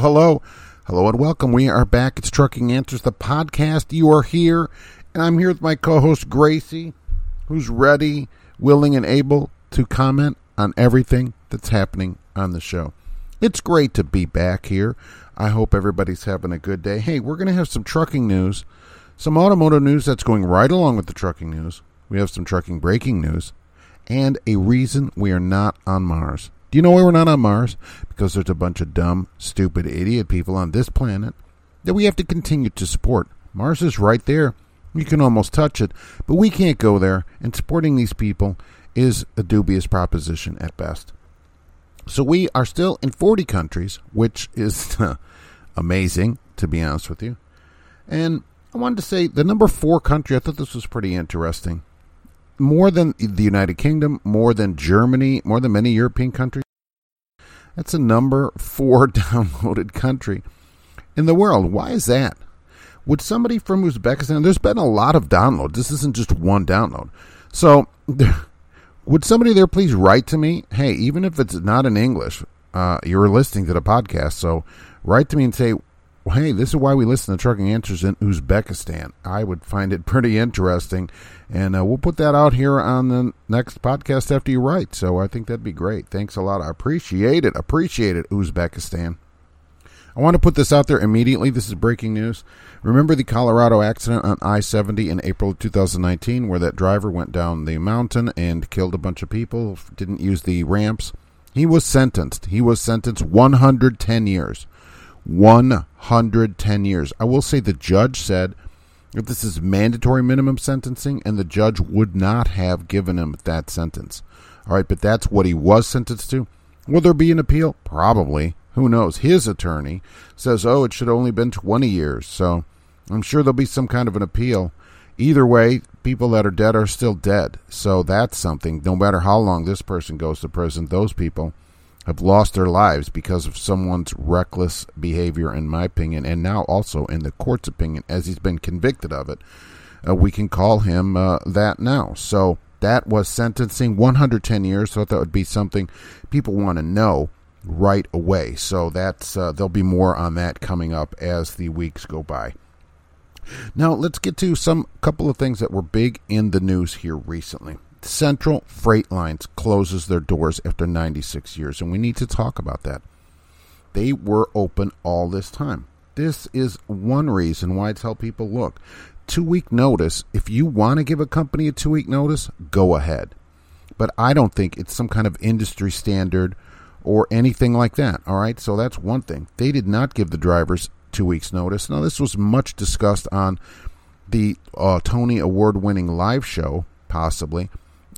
hello. Hello and welcome. We are back. It's Trucking Answers, the podcast. You are here, and I'm here with my co host, Gracie, who's ready, willing, and able to comment on everything that's happening on the show. It's great to be back here. I hope everybody's having a good day. Hey, we're going to have some trucking news, some automotive news that's going right along with the trucking news. We have some trucking breaking news, and a reason we are not on Mars. You know why we're not on Mars? Because there's a bunch of dumb, stupid, idiot people on this planet that we have to continue to support. Mars is right there. You can almost touch it, but we can't go there, and supporting these people is a dubious proposition at best. So we are still in 40 countries, which is amazing, to be honest with you. And I wanted to say the number four country, I thought this was pretty interesting more than the United Kingdom, more than Germany, more than many European countries. That's a number four downloaded country in the world. Why is that? Would somebody from Uzbekistan, there's been a lot of downloads. This isn't just one download. So, would somebody there please write to me? Hey, even if it's not in English, uh, you're listening to the podcast. So, write to me and say, well, hey, this is why we listen to Trucking Answers in Uzbekistan. I would find it pretty interesting. And uh, we'll put that out here on the next podcast after you write. So I think that'd be great. Thanks a lot. I appreciate it. Appreciate it, Uzbekistan. I want to put this out there immediately. This is breaking news. Remember the Colorado accident on I 70 in April of 2019 where that driver went down the mountain and killed a bunch of people, didn't use the ramps? He was sentenced. He was sentenced 110 years. 110 years. I will say the judge said that this is mandatory minimum sentencing, and the judge would not have given him that sentence. All right, but that's what he was sentenced to. Will there be an appeal? Probably. Who knows? His attorney says, oh, it should only been 20 years. So I'm sure there'll be some kind of an appeal. Either way, people that are dead are still dead. So that's something. No matter how long this person goes to prison, those people have lost their lives because of someone's reckless behavior, in my opinion, and now also in the court's opinion, as he's been convicted of it. Uh, we can call him uh, that now. So that was sentencing 110 years. So that would be something people want to know right away. So that's uh, there'll be more on that coming up as the weeks go by. Now let's get to some couple of things that were big in the news here recently. Central Freight Lines closes their doors after 96 years, and we need to talk about that. They were open all this time. This is one reason why I tell people look, two week notice, if you want to give a company a two week notice, go ahead. But I don't think it's some kind of industry standard or anything like that. All right, so that's one thing. They did not give the drivers two weeks' notice. Now, this was much discussed on the uh, Tony Award winning live show, possibly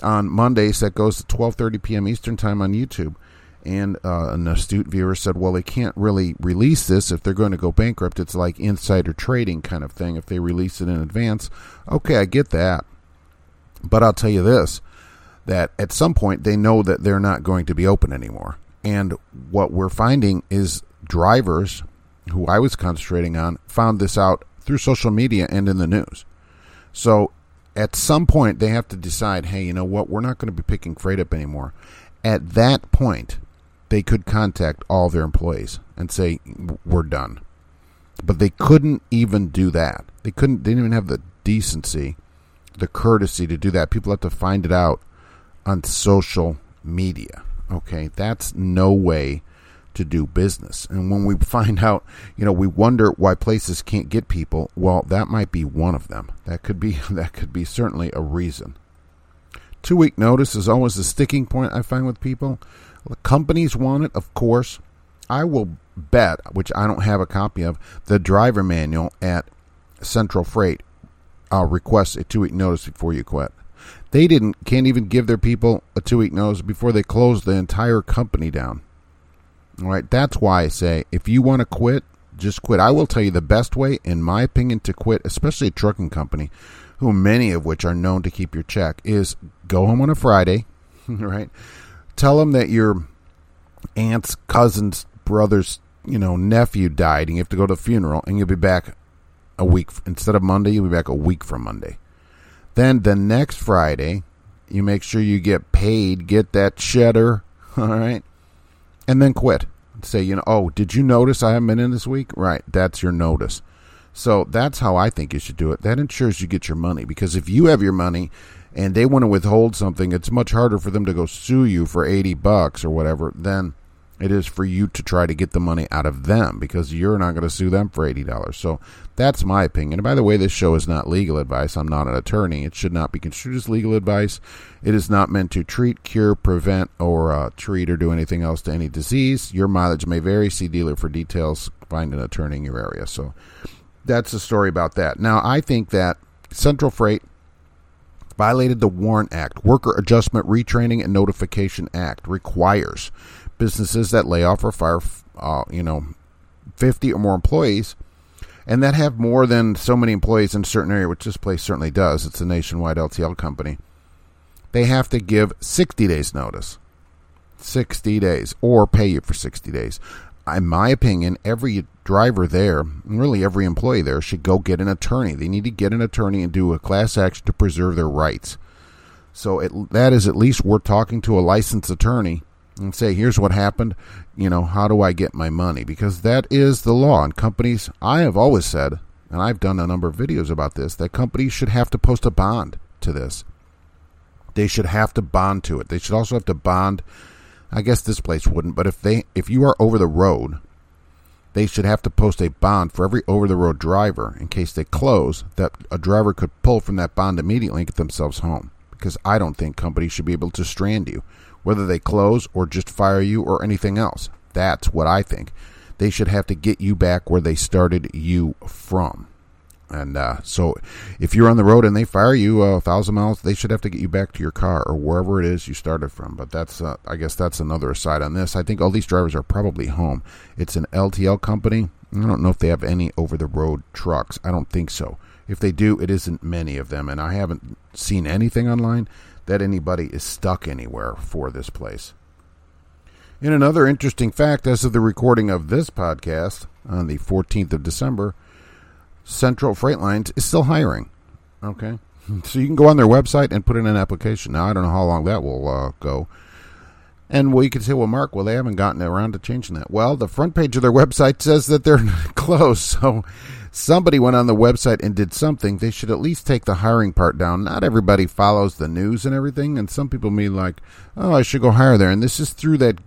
on Mondays that goes to 12:30 p.m. Eastern Time on YouTube. And uh, an astute viewer said, "Well, they can't really release this if they're going to go bankrupt. It's like insider trading kind of thing. If they release it in advance, okay, I get that. But I'll tell you this: that at some point they know that they're not going to be open anymore. And what we're finding is drivers, who I was concentrating on, found this out through social media and in the news. So at some point they have to decide, hey, you know what, we're not going to be picking freight up anymore. At that point, they could contact all their employees and say, we're done. But they couldn't even do that. They couldn't. They didn't even have the decency, the courtesy to do that. People have to find it out on social media. Okay, that's no way to do business. And when we find out, you know, we wonder why places can't get people. Well, that might be one of them. That could be that could be certainly a reason. Two week notice is always the sticking point I find with people. The companies want it, of course. I will bet, which I don't have a copy of, the driver manual at Central Freight I'll request a two week notice before you quit. They didn't can't even give their people a two week notice before they close the entire company down. All right, that's why I say if you want to quit, just quit. I will tell you the best way, in my opinion, to quit, especially a trucking company, who many of which are known to keep your check, is go home on a Friday, right? Tell them that your aunt's cousin's brother's, you know, nephew died, and you have to go to the funeral, and you'll be back a week instead of Monday. You'll be back a week from Monday. Then the next Friday, you make sure you get paid, get that cheddar, all right, and then quit. Say, you know, oh, did you notice I haven't been in this week? Right, that's your notice. So that's how I think you should do it. That ensures you get your money because if you have your money and they want to withhold something, it's much harder for them to go sue you for 80 bucks or whatever than it is for you to try to get the money out of them because you're not going to sue them for $80. So that's my opinion. And by the way, this show is not legal advice. I'm not an attorney. It should not be construed as legal advice. It is not meant to treat, cure, prevent, or uh, treat or do anything else to any disease. Your mileage may vary. See dealer for details. Find an attorney in your area. So that's the story about that. Now, I think that Central Freight violated the WARN Act, Worker Adjustment Retraining and Notification Act, requires businesses that lay off or fire, uh, you know, 50 or more employees, and that have more than so many employees in a certain area, which this place certainly does. It's a nationwide LTL company. They have to give 60 days notice. 60 days, or pay you for 60 days. In my opinion, every driver there, really every employee there, should go get an attorney. They need to get an attorney and do a class action to preserve their rights. So it, that is at least worth talking to a licensed attorney and say, here's what happened. You know, how do I get my money? Because that is the law. And companies, I have always said, and I've done a number of videos about this, that companies should have to post a bond to this. They should have to bond to it. They should also have to bond. I guess this place wouldn't, but if they if you are over the road, they should have to post a bond for every over the road driver in case they close that a driver could pull from that bond immediately and get themselves home. Because I don't think companies should be able to strand you whether they close or just fire you or anything else. That's what I think. They should have to get you back where they started you from. And uh, so, if you're on the road and they fire you a thousand miles, they should have to get you back to your car or wherever it is you started from. But that's, uh, I guess, that's another aside on this. I think all these drivers are probably home. It's an LTL company. I don't know if they have any over the road trucks. I don't think so. If they do, it isn't many of them, and I haven't seen anything online that anybody is stuck anywhere for this place. In another interesting fact, as of the recording of this podcast on the 14th of December, Central Freight Lines is still hiring. Okay. So you can go on their website and put in an application. Now, I don't know how long that will uh, go. And well, you can say, well, Mark, well, they haven't gotten around to changing that. Well, the front page of their website says that they're closed. So somebody went on the website and did something, they should at least take the hiring part down. Not everybody follows the news and everything, and some people mean like, oh, I should go hire there. And this is through that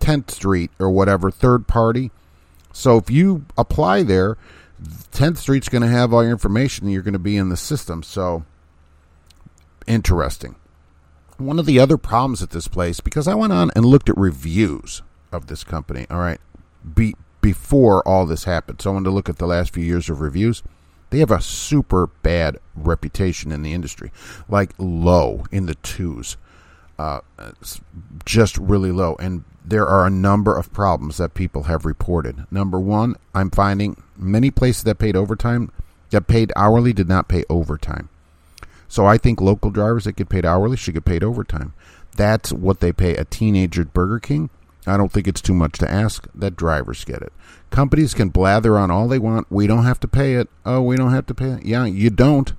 Tenstreet or whatever, third party. So if you apply there, Tenstreet's going to have all your information and you're going to be in the system. So interesting. One of the other problems at this place, because I went on and looked at reviews of this company, all right, be, before all this happened. So I wanted to look at the last few years of reviews. They have a super bad reputation in the industry, like low in the twos, uh, just really low. And there are a number of problems that people have reported. Number one, I'm finding many places that paid overtime, that paid hourly, did not pay overtime. So I think local drivers that get paid hourly should get paid overtime. That's what they pay a teenager at Burger King. I don't think it's too much to ask that drivers get it. Companies can blather on all they want. We don't have to pay it. Oh, we don't have to pay it. Yeah, you don't.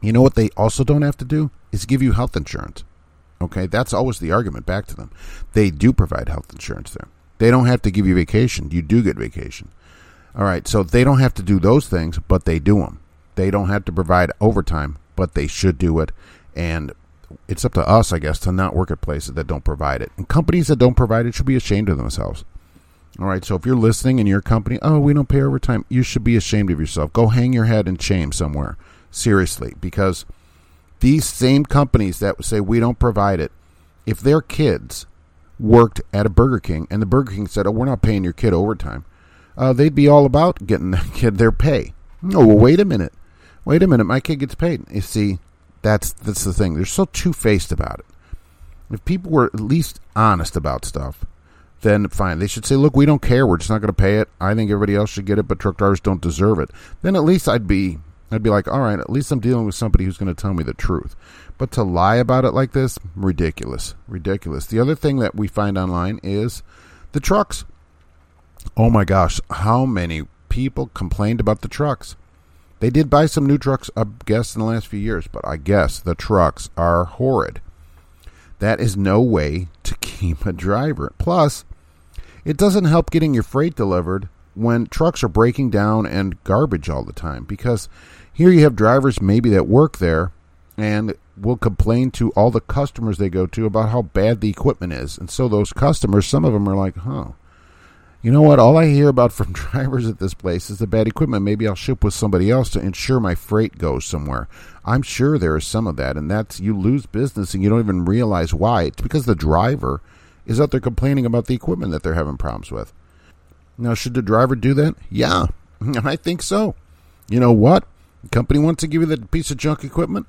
You know what they also don't have to do is give you health insurance. Okay, that's always the argument back to them. They do provide health insurance there. They don't have to give you vacation. You do get vacation. All right, so they don't have to do those things, but they do them. They don't have to provide overtime, but they should do it. And it's up to us, I guess, to not work at places that don't provide it. And companies that don't provide it should be ashamed of themselves. All right, so if you're listening and your company, oh, we don't pay overtime, you should be ashamed of yourself. Go hang your head in shame somewhere. Seriously, because these same companies that say we don't provide it, if their kids worked at a Burger King and the Burger King said, oh, we're not paying your kid overtime, uh, they'd be all about getting the kid their pay. No, well, wait a minute. Wait a minute. My kid gets paid. You see, that's that's the thing. They're so two faced about it. If people were at least honest about stuff, then fine. They should say, "Look, we don't care. We're just not going to pay it. I think everybody else should get it, but truck drivers don't deserve it." Then at least I'd be I'd be like, "All right, at least I'm dealing with somebody who's going to tell me the truth." But to lie about it like this, ridiculous, ridiculous. The other thing that we find online is the trucks. Oh my gosh, how many people complained about the trucks? They did buy some new trucks, I guess, in the last few years, but I guess the trucks are horrid. That is no way to keep a driver. Plus, It doesn't help getting your freight delivered when trucks are breaking down and garbage all the time because here you have drivers maybe that work there and will complain to all the customers they go to about how bad the equipment is. And so those customers, some of them are like, huh, you know what? All I hear about from drivers at this place is the bad equipment. Maybe I'll ship with somebody else to ensure my freight goes somewhere. I'm sure there is some of that, and that's you lose business and you don't even realize why. It's because the driver is out there complaining about the equipment that they're having problems with. Now, should the driver do that? Yeah, I think so. You know what? The company wants to give you that piece of junk equipment.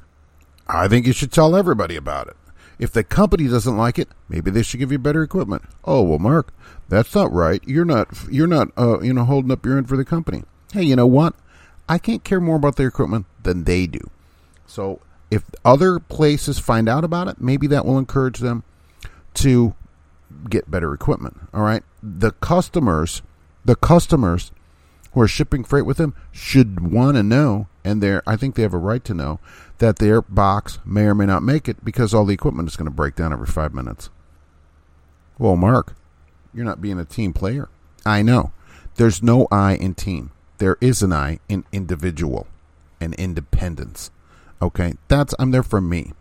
I think you should tell everybody about it. If the company doesn't like it, maybe they should give you better equipment. Oh well, Mark, that's not right. You're not you're not uh, you know holding up your end for the company. Hey, you know what? I can't care more about their equipment than they do. So if other places find out about it, maybe that will encourage them to get better equipment. All right, the customers, the customers who are shipping freight with them should want to know, and they I think they have a right to know that their box may or may not make it because all the equipment is going to break down every five minutes. Well, Mark, you're not being a team player. I know. There's no I in team. There is an I in individual and independence. Okay, that's I'm there for me.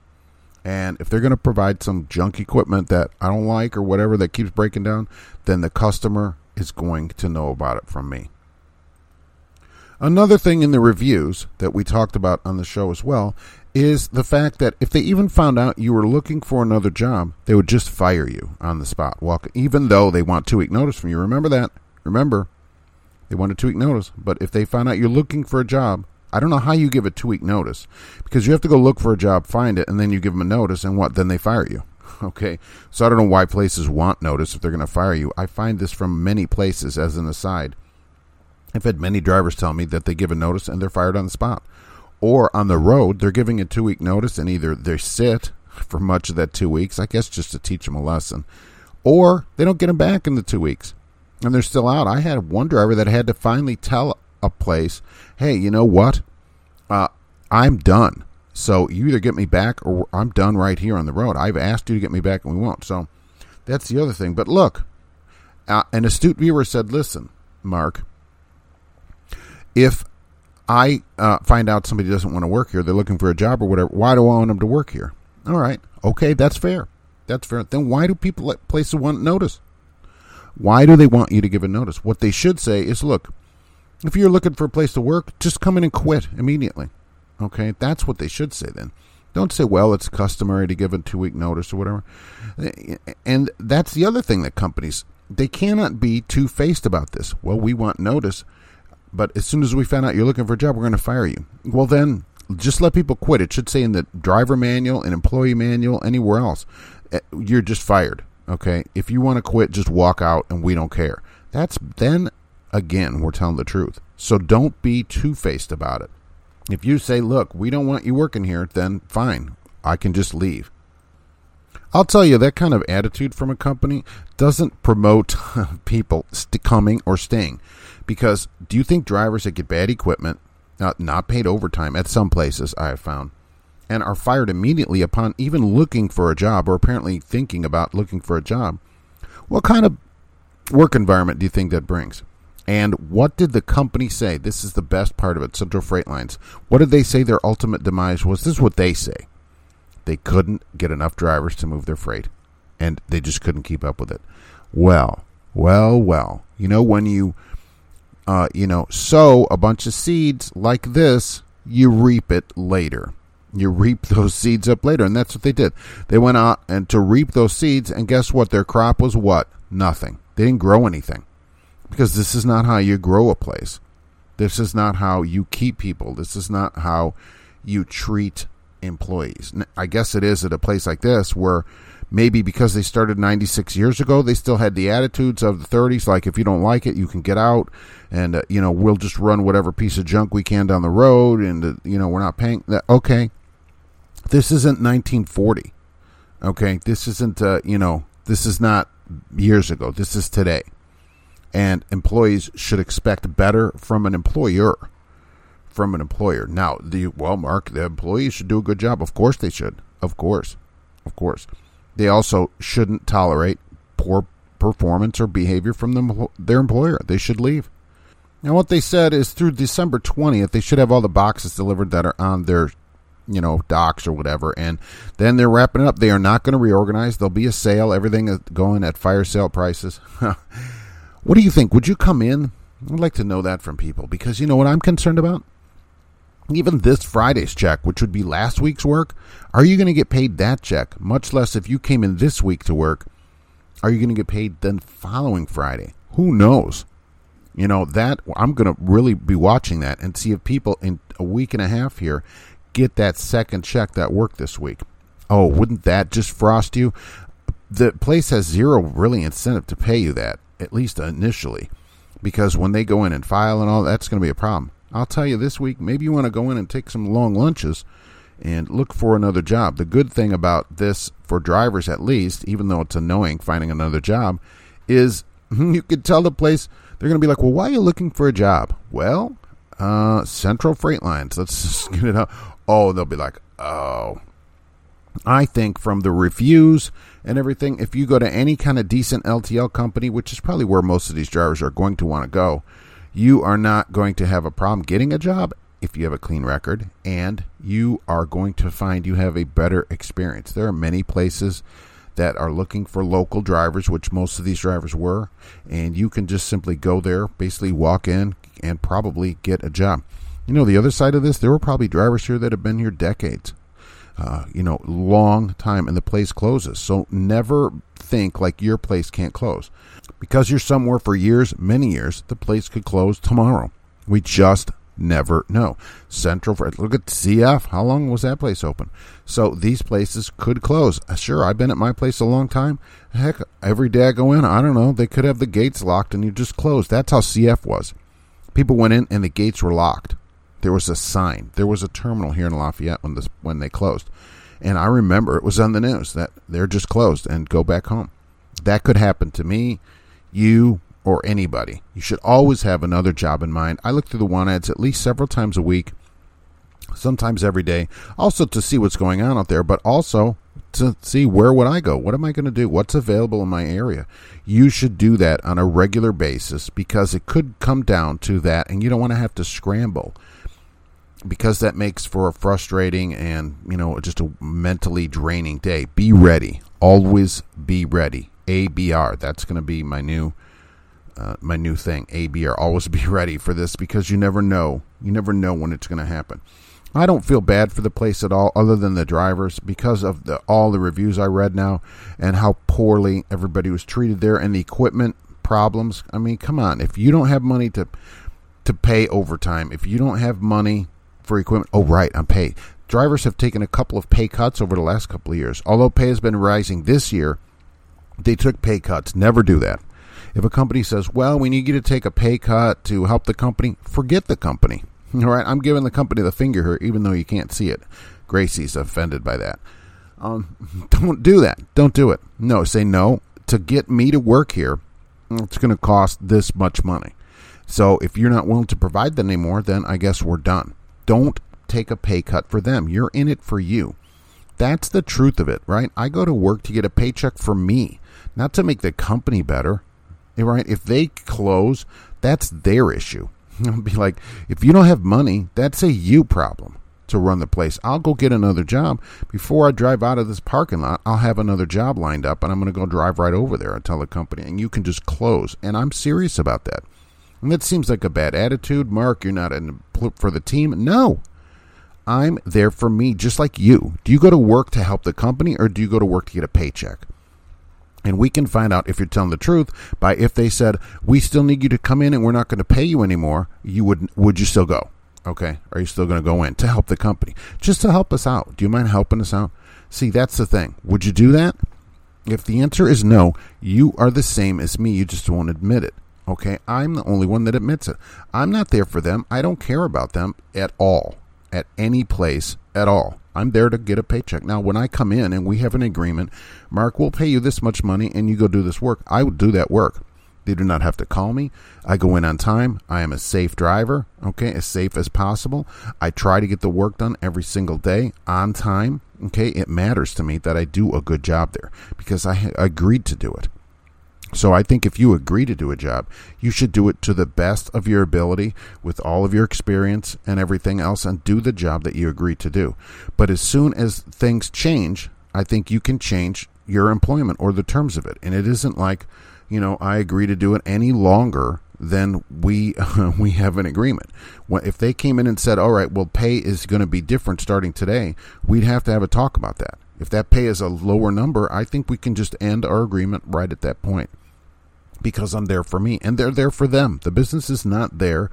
And if they're going to provide some junk equipment that I don't like or whatever that keeps breaking down, then the customer is going to know about it from me. Another thing in the reviews that we talked about on the show as well is the fact that if they even found out you were looking for another job, they would just fire you on the spot. Walk, even though they want two week notice from you. Remember that. Remember, they want a two week notice. But if they find out you're looking for a job, I don't know how you give a two week notice because you have to go look for a job, find it, and then you give them a notice, and what? Then they fire you. Okay, so I don't know why places want notice if they're going to fire you. I find this from many places as an aside. I've had many drivers tell me that they give a notice and they're fired on the spot. Or on the road, they're giving a two week notice and either they sit for much of that two weeks, I guess just to teach them a lesson, or they don't get them back in the two weeks and they're still out. I had one driver that had to finally tell a place, hey, you know what? Uh, I'm done. So you either get me back or I'm done right here on the road. I've asked you to get me back and we won't. So that's the other thing. But look, uh, an astute viewer said, listen, Mark, if I uh, find out somebody doesn't want to work here, they're looking for a job or whatever, why do I want them to work here? All right, okay, that's fair. That's fair. Then why do people let places want notice? Why do they want you to give a notice? What they should say is, look, if you're looking for a place to work, just come in and quit immediately. Okay, that's what they should say then. Don't say, well, it's customary to give a two week notice or whatever. And that's the other thing that companies, they cannot be two faced about this. Well, we want notice but as soon as we find out you're looking for a job, we're going to fire you. Well, then just let people quit. It should say in the driver manual, an employee manual, anywhere else, eh, you're just fired. Okay. If you want to quit, just walk out and we don't care. That's then again, we're telling the truth. So don't be two faced about it. If you say, look, we don't want you working here, then fine. I can just leave. I'll tell you, that kind of attitude from a company doesn't promote people st- coming or staying. Because do you think drivers that get bad equipment, uh, not paid overtime at some places, I have found, and are fired immediately upon even looking for a job or apparently thinking about looking for a job, what kind of work environment do you think that brings? And what did the company say? This is the best part of it, Central Freight Lines. What did they say their ultimate demise was? This is what they say. They couldn't get enough drivers to move their freight, and they just couldn't keep up with it. Well, well, well. You know, when you uh, you know, sow a bunch of seeds like this, you reap it later. You reap those seeds up later, and that's what they did. They went out and to reap those seeds, and guess what? Their crop was what? Nothing. They didn't grow anything because this is not how you grow a place. This is not how you keep people. This is not how you treat employees. I guess it is at a place like this where maybe because they started 96 years ago, they still had the attitudes of the 30s. Like, if you don't like it, you can get out, and uh, you know we'll just run whatever piece of junk we can down the road, and uh, you know we're not paying that. Okay, this isn't 1940. Okay, this isn't uh, you know this is not years ago. This is today, and employees should expect better from an employer. From an employer. Now, the well, Mark, the employees should do a good job. Of course, they should. Of course, of course. They also shouldn't tolerate poor performance or behavior from them, their employer. They should leave. Now, what they said is through December 20th, they should have all the boxes delivered that are on their, you know, docks or whatever. And then they're wrapping it up. They are not going to reorganize. There'll be a sale. Everything is going at fire sale prices. what do you think? Would you come in? I'd like to know that from people because you know what I'm concerned about? Even this Friday's check, which would be last week's work, are you going to get paid that check? Much less if you came in this week to work, are you going to get paid then following Friday? Who knows? You know, that I'm going to really be watching that and see if people in a week and a half here get that second check that worked this week. Oh, wouldn't that just frost you? The place has zero really incentive to pay you that, at least initially, because when they go in and file and all, that's going to be a problem. I'll tell you this week, maybe you want to go in and take some long lunches and look for another job. The good thing about this, for drivers at least, even though it's annoying finding another job, is you could tell the place they're going to be like, well, why are you looking for a job? Well, uh, Central Freight Lines. Let's just get it out. Oh, they'll be like, oh. I think from the reviews and everything, if you go to any kind of decent LTL company, which is probably where most of these drivers are going to want to go, you are not going to have a problem getting a job if you have a clean record, and you are going to find you have a better experience. There are many places that are looking for local drivers, which most of these drivers were, and you can just simply go there, basically walk in, and probably get a job. You know, the other side of this, there were probably drivers here that have been here decades. Uh, you know, long time, and the place closes. So never think like your place can't close. Because you're somewhere for years, many years, the place could close tomorrow. We just never know. Central, look at CF. How long was that place open? So these places could close. Uh, sure, I've been at my place a long time. Heck, every day I go in, I don't know, they could have the gates locked and you just closed. That's how CF was. People went in and the gates were locked. There was a sign. There was a terminal here in Lafayette when this when they closed. And I remember it was on the news that they're just closed and go back home. That could happen to me, you, or anybody. You should always have another job in mind. I look through the want ads at least several times a week, sometimes every day, also to see what's going on out there, but also to see where would I go? What am I going to do? What's available in my area? You should do that on a regular basis because it could come down to that and you don't want to have to scramble because that makes for a frustrating and, you know, just a mentally draining day. Be ready. Always be ready. ABR. That's going to be my new uh, my new thing. ABR. Always be ready for this because you never know. You never know when it's going to happen. I don't feel bad for the place at all, other than the drivers, because of the, all the reviews I read now and how poorly everybody was treated there and the equipment problems. I mean, come on. If you don't have money to to pay overtime, if you don't have money for equipment, oh right, I'm paid. Drivers have taken a couple of pay cuts over the last couple of years. Although pay has been rising this year, they took pay cuts. Never do that. If a company says, well, we need you to take a pay cut to help the company, forget the company. All right, I'm giving the company the finger here, even though you can't see it. Gracie's offended by that. Um, don't do that. Don't do it. No, say no. To get me to work here, it's going to cost this much money. So if you're not willing to provide that anymore, then I guess we're done. Don't take a pay cut for them. You're in it for you. That's the truth of it, right? I go to work to get a paycheck for me, not to make the company better. Eh, right? If they close, that's their issue. I'll be like, if you don't have money, that's a you problem to run the place. I'll go get another job. Before I drive out of this parking lot, I'll have another job lined up and I'm going to go drive right over there and tell the company, and you can just close. And I'm serious about that. And that seems like a bad attitude. Mark, you're not in for the team. No. I'm there for me, just like you. Do you go to work to help the company or do you go to work to get a paycheck? And we can find out if you're telling the truth by if they said, we still need you to come in and we're not going to pay you anymore, you would would you still go? Okay. Are you still going to go in to help the company? Just to help us out. Do you mind helping us out? See, that's the thing. Would you do that? If the answer is no, you are the same as me. You just won't admit it. Okay. I'm the only one that admits it. I'm not there for them. I don't care about them at all, at any place at all. I'm there to get a paycheck. Now, when I come in and we have an agreement, Mark we'll pay you this much money and you go do this work. I would do that work. They do not have to call me. I go in on time. I am a safe driver, okay, as safe as possible. I try to get the work done every single day on time, okay. It matters to me that I do a good job there because I agreed to do it. So I think if you agree to do a job, you should do it to the best of your ability with all of your experience and everything else and do the job that you agree to do. But as soon as things change, I think you can change your employment or the terms of it. And it isn't like, you know, I agree to do it any longer than we uh, we have an agreement. If they came in and said, "All right, well, pay is going to be different starting today," we'd have to have a talk about that. If that pay is a lower number, I think we can just end our agreement right at that point because I'm there for me and they're there for them. The business is not there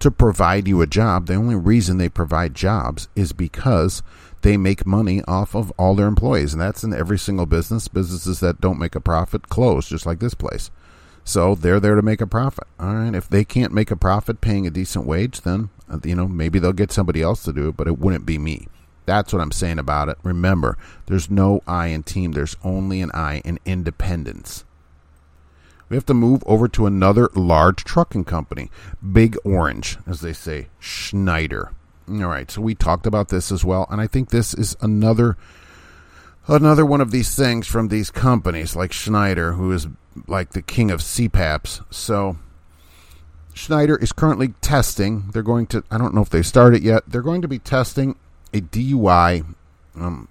to provide you a job. The only reason they provide jobs is because they make money off of all their employees. And that's in every single business. Businesses that don't make a profit close, just like this place. So they're there to make a profit. All right. If they can't make a profit paying a decent wage, then, uh, you know, maybe they'll get somebody else to do it, but it wouldn't be me. That's what I'm saying about it. Remember, there's no I in team, there's only an I in independence. We have to move over to another large trucking company, Big Orange, as they say, Schneider. All right, so we talked about this as well, and I think this is another another one of these things from these companies like Schneider, who is like the king of CPAPs. So Schneider is currently testing. They're going to I don't know if they started yet. They're going to be testing a DUI um,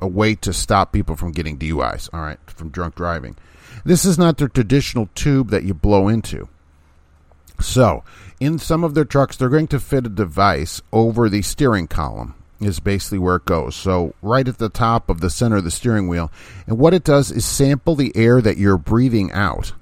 a, way to stop people from getting DUIs, all right, from drunk driving. This is not the traditional tube that you blow into. So, in some of their trucks, they're going to fit a device over the steering column, is basically where it goes. So, right at the top of the center of the steering wheel. And what it does is sample the air that you're breathing out.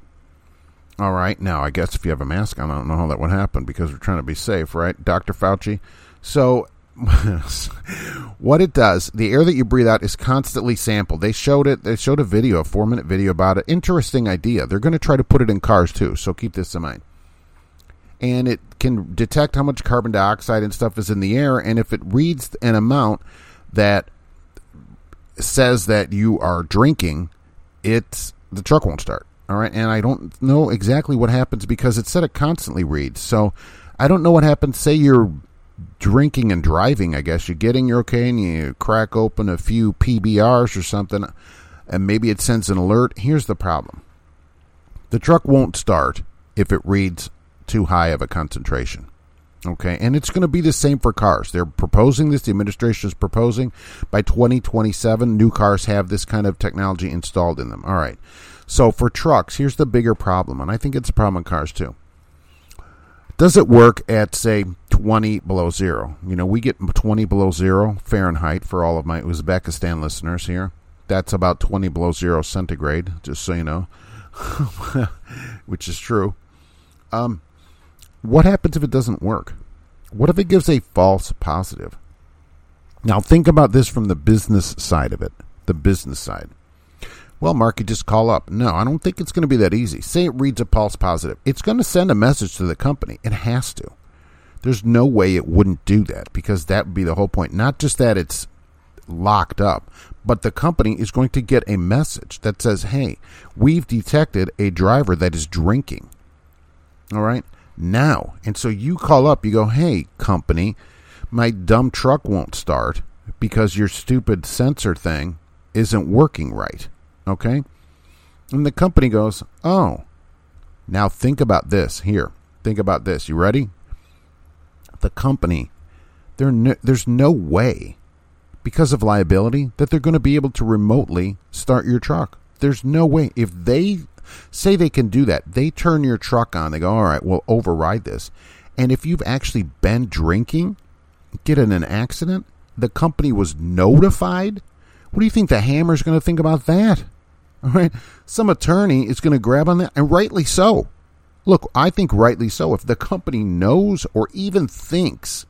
All right, now I guess if you have a mask on, I don't know how that would happen because we're trying to be safe, right? Dr. Fauci. So, what it does, the air that you breathe out is constantly sampled. They showed it. They showed a video, a four minute video about it. Interesting idea. They're going to try to put it in cars too. So keep this in mind. And it can detect how much carbon dioxide and stuff is in the air. And if it reads an amount that says that you are drinking, it's the truck won't start. All right. And I don't know exactly what happens because it said it constantly reads. So I don't know what happens. Say you're drinking and driving, I guess. You're getting your okay and you crack open a few PBRs or something, and maybe it sends an alert. Here's the problem the truck won't start if it reads too high of a concentration. Okay, and it's going to be the same for cars. They're proposing this, the administration is proposing by 2027, new cars have this kind of technology installed in them. All right, so for trucks, here's the bigger problem, and I think it's a problem in cars too. Does it work at, say, 20 below zero? You know, we get 20 below zero Fahrenheit for all of my Uzbekistan listeners here. That's about 20 below zero centigrade, just so you know, which is true. Um, what happens if it doesn't work? What if it gives a false positive? Now, think about this from the business side of it, the business side. Well, Mark, you just call up. No, I don't think it's going to be that easy. Say it reads a false positive. It's going to send a message to the company. It has to. There's no way it wouldn't do that because that would be the whole point. Not just that it's locked up, but the company is going to get a message that says, hey, we've detected a driver that is drinking. All right? Now. And so you call up, you go, hey, company, my dumb truck won't start because your stupid sensor thing isn't working right. Okay? And the company goes, Oh, now think about this. Here, think about this. You ready? The company, no, there's no way, because of liability, that they're going to be able to remotely start your truck. There's no way. If they say they can do that, they turn your truck on, they go, All right, we'll override this. And if you've actually been drinking, get in an accident, the company was notified. What do you think the hammer's going to think about that? Right. Some attorney is going to grab on that, and rightly so. Look, I think rightly so. If the company knows or even thinks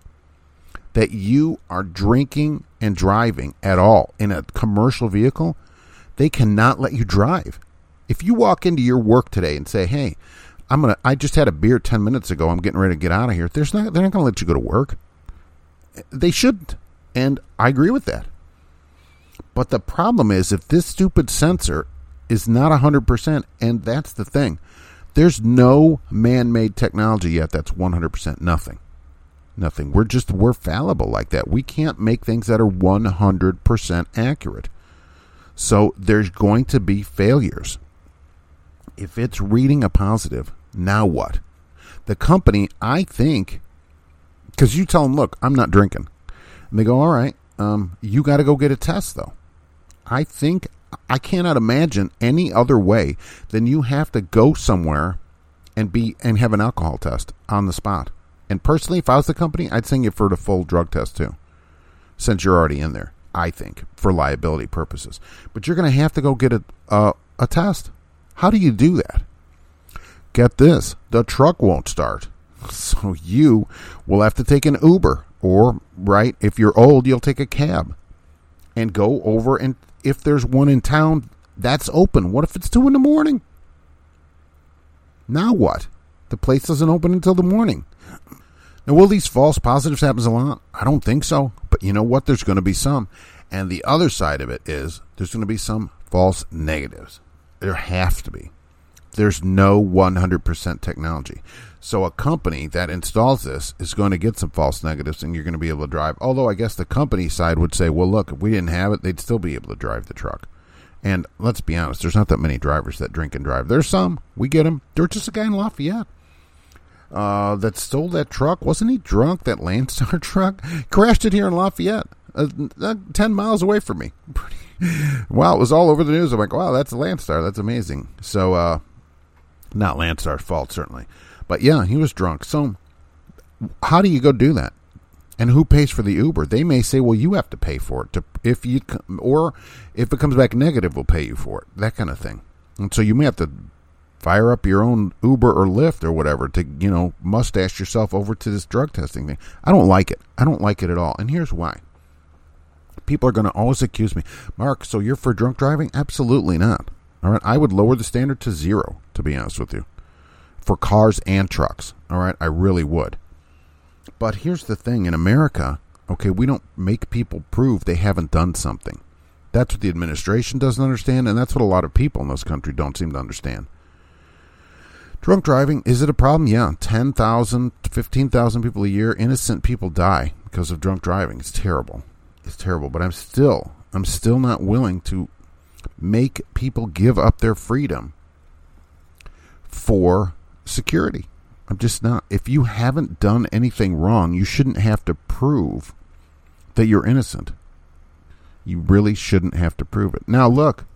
that you are drinking and driving at all in a commercial vehicle, they cannot let you drive. If you walk into your work today and say, "Hey, I'm gonna," I just had a beer ten minutes ago. I'm getting ready to get out of here. There's not, they're not going to let you go to work. They shouldn't, and I agree with that. But the problem is, if this stupid sensor is not 100%, and that's the thing. There's no man made technology yet that's 100% nothing. Nothing. We're just, we're fallible like that. We can't make things that are 100% accurate. So there's going to be failures. if it's reading a positive, now what? The company, I think, because you tell them, look, I'm not drinking. And they go, all right, um, you got to go get a test, though. I think, I cannot imagine any other way than you have to go somewhere and be and have an alcohol test on the spot. And personally, if I was the company, I'd send you for the full drug test too, since you're already in there. I think for liability purposes, but you're going to have to go get a a, a test. How do you do that? Get this: the truck won't start, so you will have to take an Uber, or right if you're old, you'll take a cab, and go over. And if there's one in town that's open, what if it's two in the morning? Now what? The place doesn't open until the morning. Now, will these false positives happen a lot? I don't think so. But you know what? There's going to be some. And the other side of it is there's going to be some false negatives. There have to be. There's no 100% technology. So a company that installs this is going to get some false negatives and you're going to be able to drive. Although I guess the company side would say, well, look, if we didn't have it, they'd still be able to drive the truck. And let's be honest, there's not that many drivers that drink and drive. There's some. We get them. There's just a guy in Lafayette uh, that stole that truck. Wasn't he drunk? That Landstar truck crashed it here in Lafayette, uh, uh, ten miles away from me. wow, it was all over the news. I'm like, wow, that's a Landstar. That's amazing. So, uh, not Landstar's fault certainly, but yeah, he was drunk. So, how do you go do that? And who pays for the Uber? They may say, "Well, you have to pay for it to if you or if it comes back negative, we'll pay you for it." That kind of thing. And so you may have to fire up your own Uber or Lyft or whatever to you know mustache yourself over to this drug testing thing. I don't like it. I don't like it at all. And here's why. People are going to always accuse me, Mark. So you're for drunk driving? Absolutely not. All right, I would lower the standard to zero. To be honest with you, for cars and trucks. All right, I really would. But here's the thing in America, okay, we don't make people prove they haven't done something. That's what the administration doesn't understand, and that's what a lot of people in this country don't seem to understand. Drunk driving, is it a problem? Yeah. 10,000 to 15,000 people a year, innocent people die because of drunk driving. It's terrible. It's terrible. But I'm still, I'm still not willing to make people give up their freedom for security. I'm just not. If you haven't done anything wrong, you shouldn't have to prove that you're innocent. You really shouldn't have to prove it. Now, look,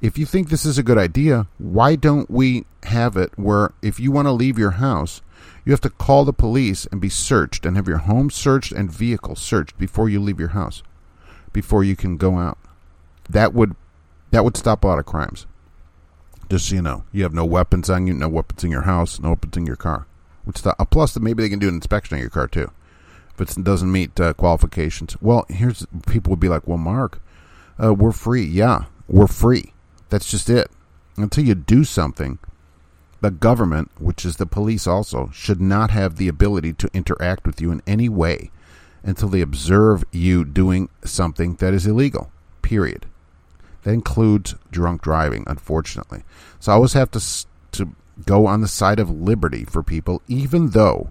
if you think this is a good idea, why don't we have it where if you want to leave your house, you have to call the police and be searched and have your home searched and vehicle searched before you leave your house, before you can go out. That would that would stop a lot of crimes. Just so you know, you have no weapons on you, no weapons in your house, no weapons in your car. Which the, uh, plus, maybe they can do an inspection on your car too, if it doesn't meet uh, qualifications. Well, here's people would be like, "Well, Mark, uh, we're free. Yeah, we're free. That's just it. Until you do something, the government, which is the police also, should not have the ability to interact with you in any way until they observe you doing something that is illegal. Period. That includes drunk driving, unfortunately. So I always have to to go on the side of liberty for people, even though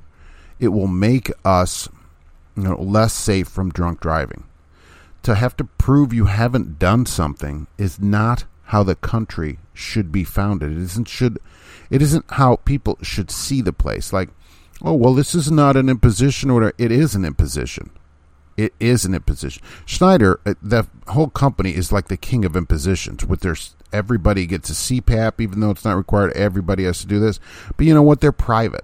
it will make us you know, less safe from drunk driving. To have to prove you haven't done something is not how the country should be founded. It isn't should it isn't how people should see the place. Like, oh well, this is not an imposition or. It is an imposition. It is an imposition. Schneider, uh, the whole company is like the king of impositions. With their everybody gets a CPAP, even though it's not required. Everybody has to do this. But you know what? They're private.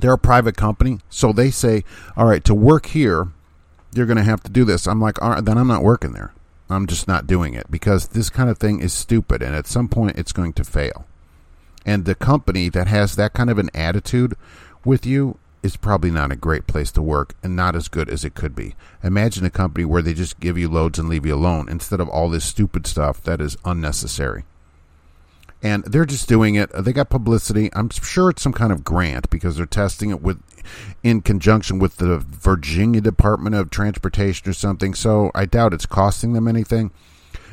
They're a private company, so they say, "All right, to work here, you're going to have to do this." I'm like, "All right, then I'm not working there. I'm just not doing it because this kind of thing is stupid, and at some point, it's going to fail." And the company that has that kind of an attitude with you is probably not a great place to work and not as good as it could be. Imagine a company where they just give you loads and leave you alone instead of all this stupid stuff that is unnecessary. And they're just doing it. They got publicity. I'm sure it's some kind of grant because they're testing it with in conjunction with the Virginia Department of Transportation or something. So I doubt it's costing them anything.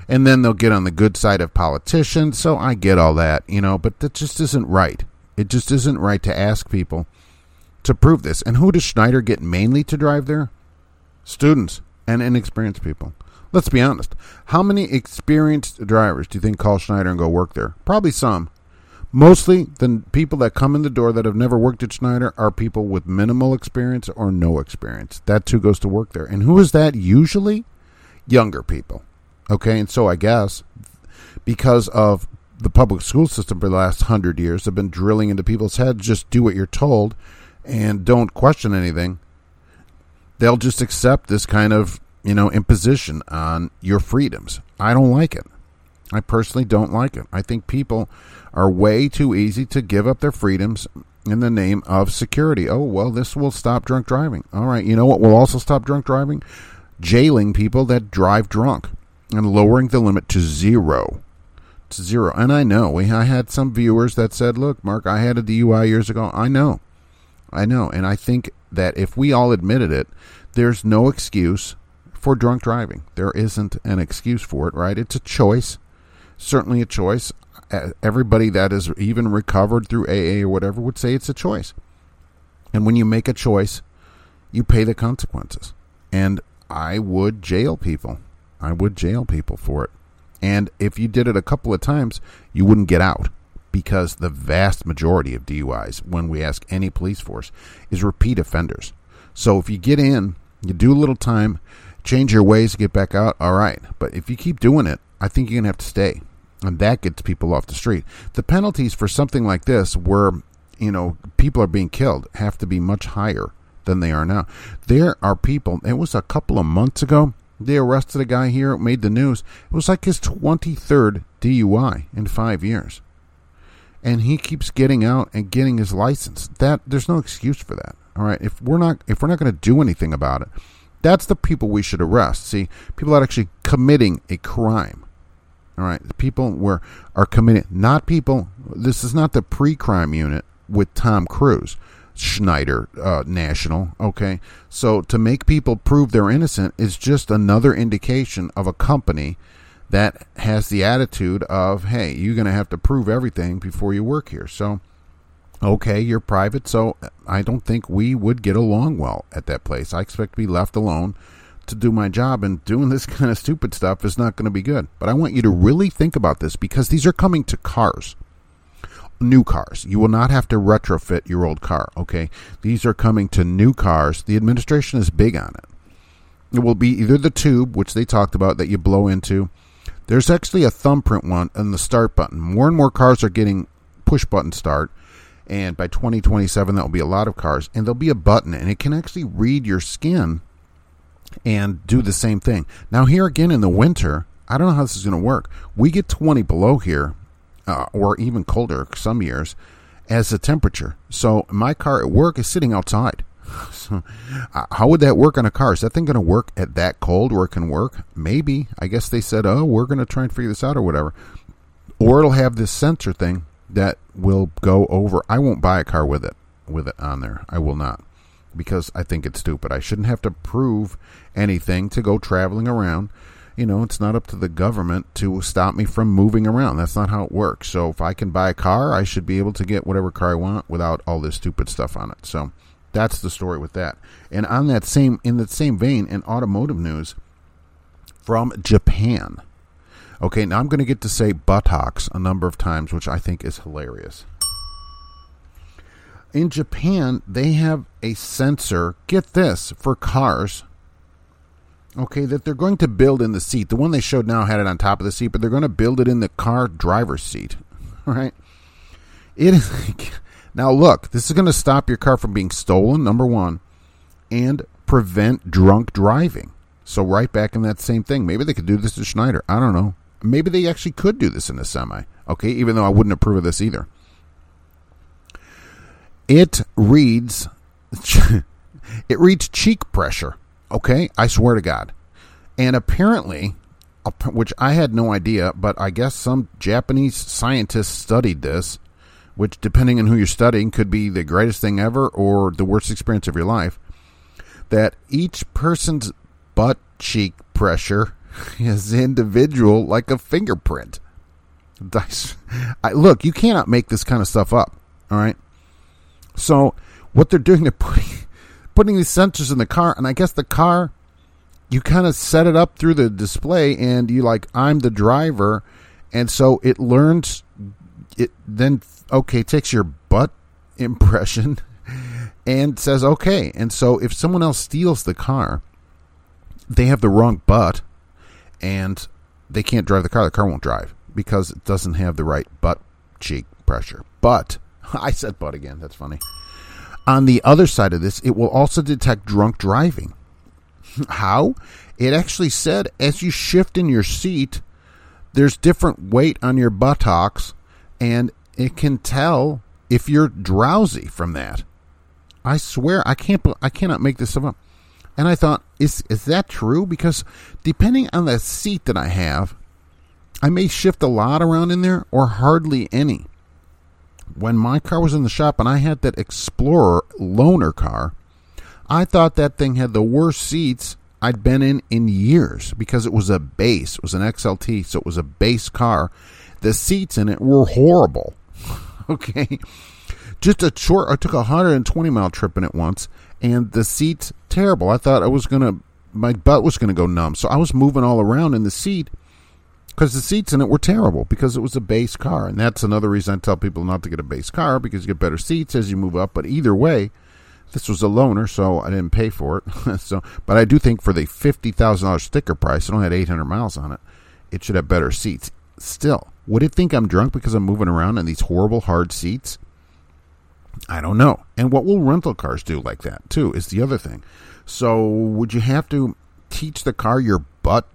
And then they'll get on the good side of politicians. So I get all that, you know, but that just isn't right. It just isn't right to ask people to prove this. And who does Schneider get mainly to drive there? Students and inexperienced people. Let's be honest. How many experienced drivers do you think call Schneider and go work there? Probably some. Mostly, the people that come in the door that have never worked at Schneider are people with minimal experience or no experience. That's who goes to work there. And who is that usually? Younger people. Okay, and so I guess because of the public school system for the last hundred years have been drilling into people's heads just do what you're told and don't question anything, they'll just accept this kind of, you know, imposition on your freedoms. I don't like it. I personally don't like it. I think people are way too easy to give up their freedoms in the name of security. Oh, well, this will stop drunk driving. All right, you know what will also stop drunk driving? Jailing people that drive drunk and lowering the limit to zero. To zero. And I know we I had some viewers that said, "Look, Mark, I had a DUI years ago." I know. I know, and I think that if we all admitted it, there's no excuse for drunk driving. There isn't an excuse for it, right? It's a choice certainly a choice. Everybody that is even recovered through AA or whatever would say it's a choice. And when you make a choice, you pay the consequences. And I would jail people. I would jail people for it. And if you did it a couple of times, you wouldn't get out because the vast majority of DUIs, when we ask any police force, is repeat offenders. So if you get in, you do a little time, change your ways, get back out, all right. But if you keep doing it, I think you're going to have to stay. And that gets people off the street. The penalties for something like this, where, you know, people are being killed, have to be much higher than they are now. There are people, it was a couple of months ago, they arrested a guy here, made the news. It was like his 23rd DUI in five years. And he keeps getting out and getting his license. That there's no excuse for that. All right, if we're not if we're not going to do anything about it, that's the people we should arrest. See, people are actually committing a crime. All right, the people were are committing, not people. This is not the pre-crime unit with Tom Cruise, Schneider uh, National. Okay, so to make people prove they're innocent is just another indication of a company that has the attitude of, "Hey, you're going to have to prove everything before you work here." So, okay, you're private, so I don't think we would get along well at that place. I expect to be left alone to do my job and doing this kind of stupid stuff is not going to be good. But I want you to really think about this because these are coming to cars. New cars. You will not have to retrofit your old car, okay? These are coming to new cars. The administration is big on it. It will be either the tube, which they talked about, that you blow into. There's actually a thumbprint one on the start button. More and more cars are getting push button start. And by 2027, that will be a lot of cars. And there'll be a button, and it can actually read your skin and do the same thing. Now, here again in the winter, I don't know how this is going to work. We get 20 below here, uh, or even colder some years, as the temperature. So my car at work is sitting outside. So, uh, how would that work on a car? Is that thing going to work at that cold where it can work? Maybe. I guess they said, oh, we're going to try and figure this out or whatever. Or it'll have this sensor thing that will go over. I won't buy a car with it with it on there. I will not because I think it's stupid. I shouldn't have to prove anything to go traveling around. You know, it's not up to the government to stop me from moving around. That's not how it works. So if I can buy a car, I should be able to get whatever car I want without all this stupid stuff on it. So that's the story with that. And on that same in that same vein, in automotive news from Japan. Okay, now I'm going to get to say buttocks a number of times, which I think is hilarious in Japan, they have a sensor, get this, for cars. Okay, that they're going to build in the seat. The one they showed now had it on top of the seat, but they're going to build it in the car driver's seat. Right. It is now look, this is going to stop your car from being stolen, number 1, and prevent drunk driving. So right back in that same thing. Maybe they could do this to Schneider. I don't know. Maybe they actually could do this in a semi. Okay, even though I wouldn't approve of this either. It reads, it reads cheek pressure. Okay, I swear to God. And apparently, which I had no idea, but I guess some Japanese scientists studied this, which, depending on who you're studying, could be the greatest thing ever or the worst experience of your life. That each person's butt cheek pressure is individual, like a fingerprint. I, look, you cannot make this kind of stuff up. All right. So what they're doing, they're putting putting these sensors in the car, and I guess the car, you kind of set it up through the display, and you like I'm the driver, and so it learns it then okay takes your butt impression and says okay. And so if someone else steals the car, they have the wrong butt and they can't drive the car. The car won't drive because it doesn't have the right butt cheek pressure. But I said butt again. That's funny. On the other side of this, it will also detect drunk driving. How? It actually said as you shift in your seat, there's different weight on your buttocks, and it can tell if you're drowsy from that. I swear, I can't. I cannot make this up. And I thought, is is that true? Because depending on the seat that I have, I may shift a lot around in there or hardly any. When my car was in the shop and I had that Explorer loaner car, I thought that thing had the worst seats I'd been in in years because it was a base. It was an XLT, so it was a base car. The seats in it were horrible. okay. Just a short, I took a 120 mile trip in it once, and the seats terrible. I thought I was gonna, my butt was gonna go numb. So I was moving all around in the seat because the seats in it were terrible because it was a base car, and that's another reason I tell people not to get a base car because you get better seats as you move up. But either way, this was a loaner, so I didn't pay for it. so, but I do think for the fifty thousand dollars sticker price, it only had eight hundred miles on it. It should have better seats. Still, would it think I'm drunk because I'm moving around in these horrible hard seats? I don't know. And what will rental cars do like that too? Is the other thing. So, would you have to teach the car your butt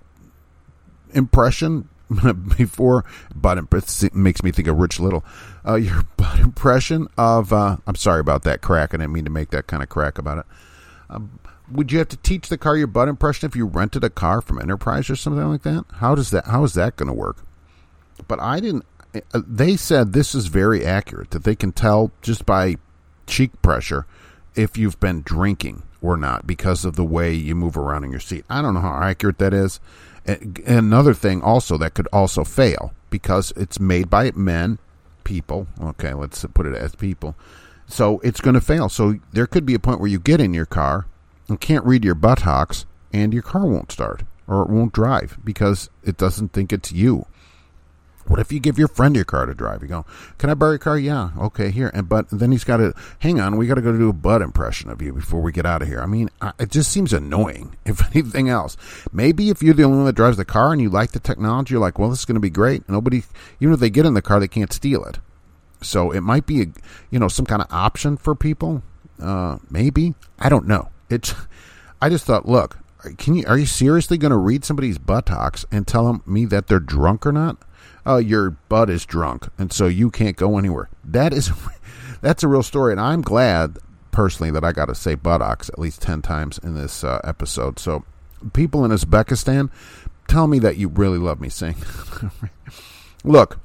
impression before butt imp- makes me think of Rich Little. Uh, your butt impression of uh, I'm sorry about that crack. I didn't mean to make that kind of crack about it. Um, would you have to teach the car your butt impression if you rented a car from Enterprise or something like that? How does that? How is that going to work? But I didn't. Uh, they said this is very accurate that they can tell just by cheek pressure if you've been drinking or not because of the way you move around in your seat. I don't know how accurate that is. Another thing also that could also fail because it's made by men, people. Okay, let's put it as people. So it's going to fail. So there could be a point where you get in your car and can't read your buttocks and your car won't start or it won't drive because it doesn't think it's you. What if you give your friend your car to drive? You go, "Can I borrow your car?" Yeah, okay, here. And but then he's got to hang on. We got to go do a butt impression of you before we get out of here. I mean, it just seems annoying. If anything else, maybe if you're the only one that drives the car and you like the technology, you're like, "Well, this is going to be great." Nobody, even if they get in the car, they can't steal it. So it might be a, you know, some kind of option for people. Uh, maybe I don't know. It's. I just thought, look, can you are you seriously going to read somebody's buttocks and tell them me that they're drunk or not? Oh, your butt is drunk, and so you can't go anywhere. That is, that's a real story, and I'm glad personally that I got to say buttocks at least ten times in this uh, episode. So, people in Uzbekistan, tell me that you really love me saying. Look,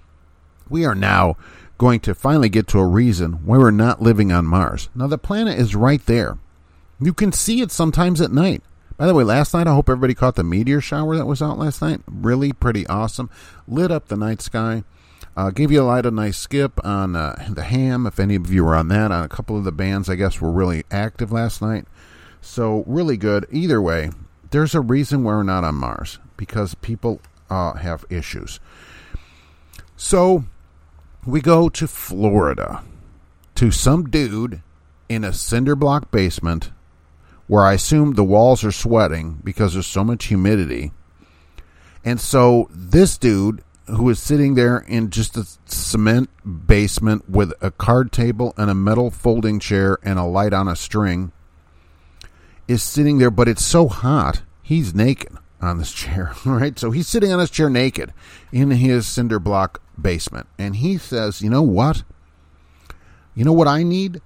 we are now going to finally get to a reason why we're not living on Mars. Now, the planet is right there. You can see it sometimes at night. By the way, last night I hope everybody caught the meteor shower that was out last night. Really pretty awesome. Lit up the night sky. Uh, gave you a light a nice skip on uh, the ham. If any of you were on that, on a couple of the bands, I guess were really active last night. So really good. Either way, there's a reason we're not on Mars because people uh, have issues. So we go to Florida to some dude in a cinder block basement where I assume the walls are sweating because there's so much humidity. And so this dude who is sitting there in just a cement basement with a card table and a metal folding chair and a light on a string is sitting there, but it's so hot, he's naked on this chair, right? So he's sitting on his chair naked in his cinder block basement. And he says, You know what? You know what I need?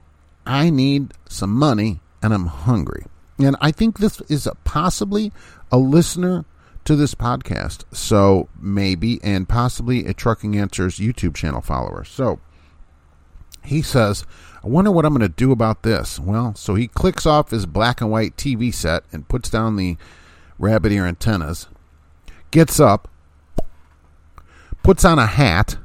I need some money and I'm hungry. And I think this is possibly a listener to this podcast. So maybe, and possibly a Trucking Answers YouTube channel follower. So he says, I wonder what I'm going to do about this. Well, so he clicks off his black and white TV set and puts down the rabbit ear antennas, gets up, puts on a hat,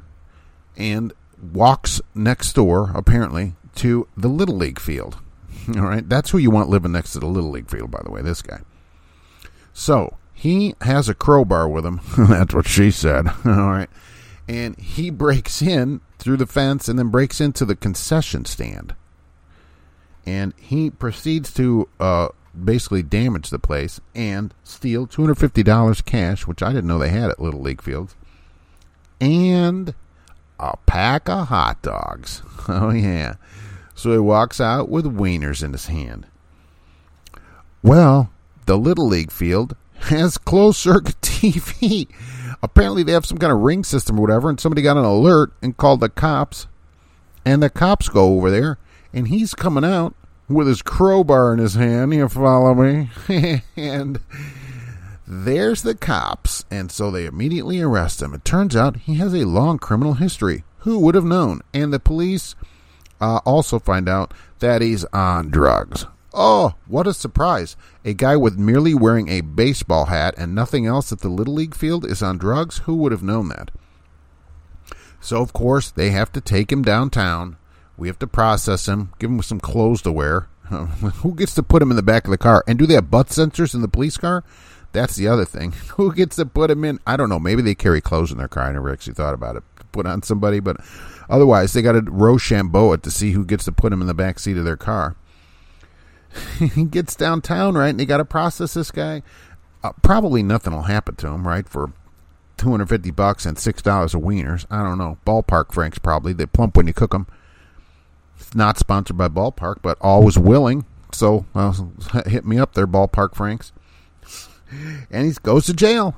and walks next door, apparently, to the Little League field. All right, that's who you want living next to the Little League field, by the way, this guy. So he has a crowbar with him. that's what she said. All right. and he breaks in through the fence and then breaks into the concession stand. And he proceeds to uh, basically damage the place and steal $250 cash, which I didn't know they had at Little League Fields, and a pack of hot dogs. Oh, yeah. So he walks out with wieners in his hand. Well, the Little League field has closed circuit TV. Apparently, they have some kind of ring system or whatever, and somebody got an alert and called the cops. And the cops go over there, and he's coming out with his crowbar in his hand. You follow me? and there's the cops. And so they immediately arrest him. It turns out he has a long criminal history. Who would have known? And the police uh, also find out that he's on drugs. Oh, what a surprise. A guy with merely wearing a baseball hat and nothing else at the Little League field is on drugs? Who would have known that? So, of course, they have to take him downtown. We have to process him, give him some clothes to wear. Who gets to put him in the back of the car? And do they have butt sensors in the police car? That's the other thing. Who gets to put him in? I don't know. Maybe they carry clothes in their car. I never actually thought about it. Put on somebody, but otherwise, they got to Rochambeau it to see who gets to put him in the back seat of their car. he gets downtown, right? And they got to process this guy. Uh, probably nothing will happen to him, right? For 250 bucks and $6 of wieners. I don't know. Ballpark Franks, probably. They plump when you cook them. It's not sponsored by Ballpark, but always willing. So well, hit me up there, Ballpark Franks. And he goes to jail.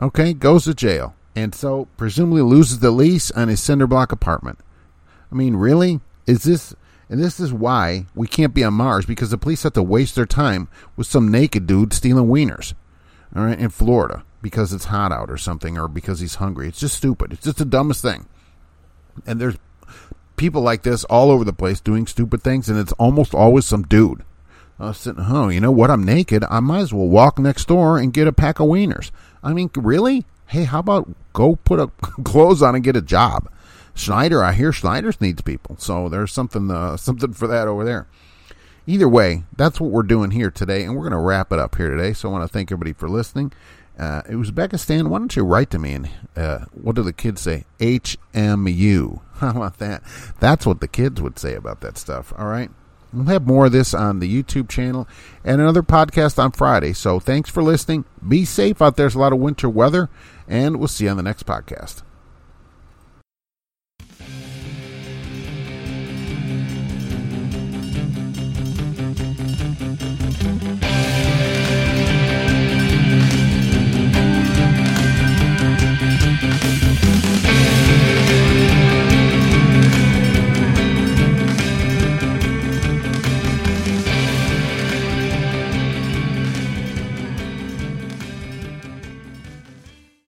Okay, goes to jail. And so presumably loses the lease on his cinder block apartment. I mean, really? Is this and this is why we can't be on Mars because the police have to waste their time with some naked dude stealing wieners, all right, in Florida because it's hot out or something or because he's hungry. It's just stupid. It's just the dumbest thing. And there's people like this all over the place doing stupid things, and it's almost always some dude. Uh, sitting, oh, you know what? I'm naked. I might as well walk next door and get a pack of wieners. I mean, really? Hey, how about go put a clothes on and get a job? Schneider, I hear Schneider's needs people, so there's something uh, something for that over there. Either way, that's what we're doing here today, and we're going to wrap it up here today. So I want to thank everybody for listening. Uh, Uzbekistan, why don't you write to me and uh, what do the kids say? HMU. How about that? That's what the kids would say about that stuff. All right. We'll have more of this on the YouTube channel and another podcast on Friday. So thanks for listening. Be safe out there. There's a lot of winter weather, and we'll see you on the next podcast.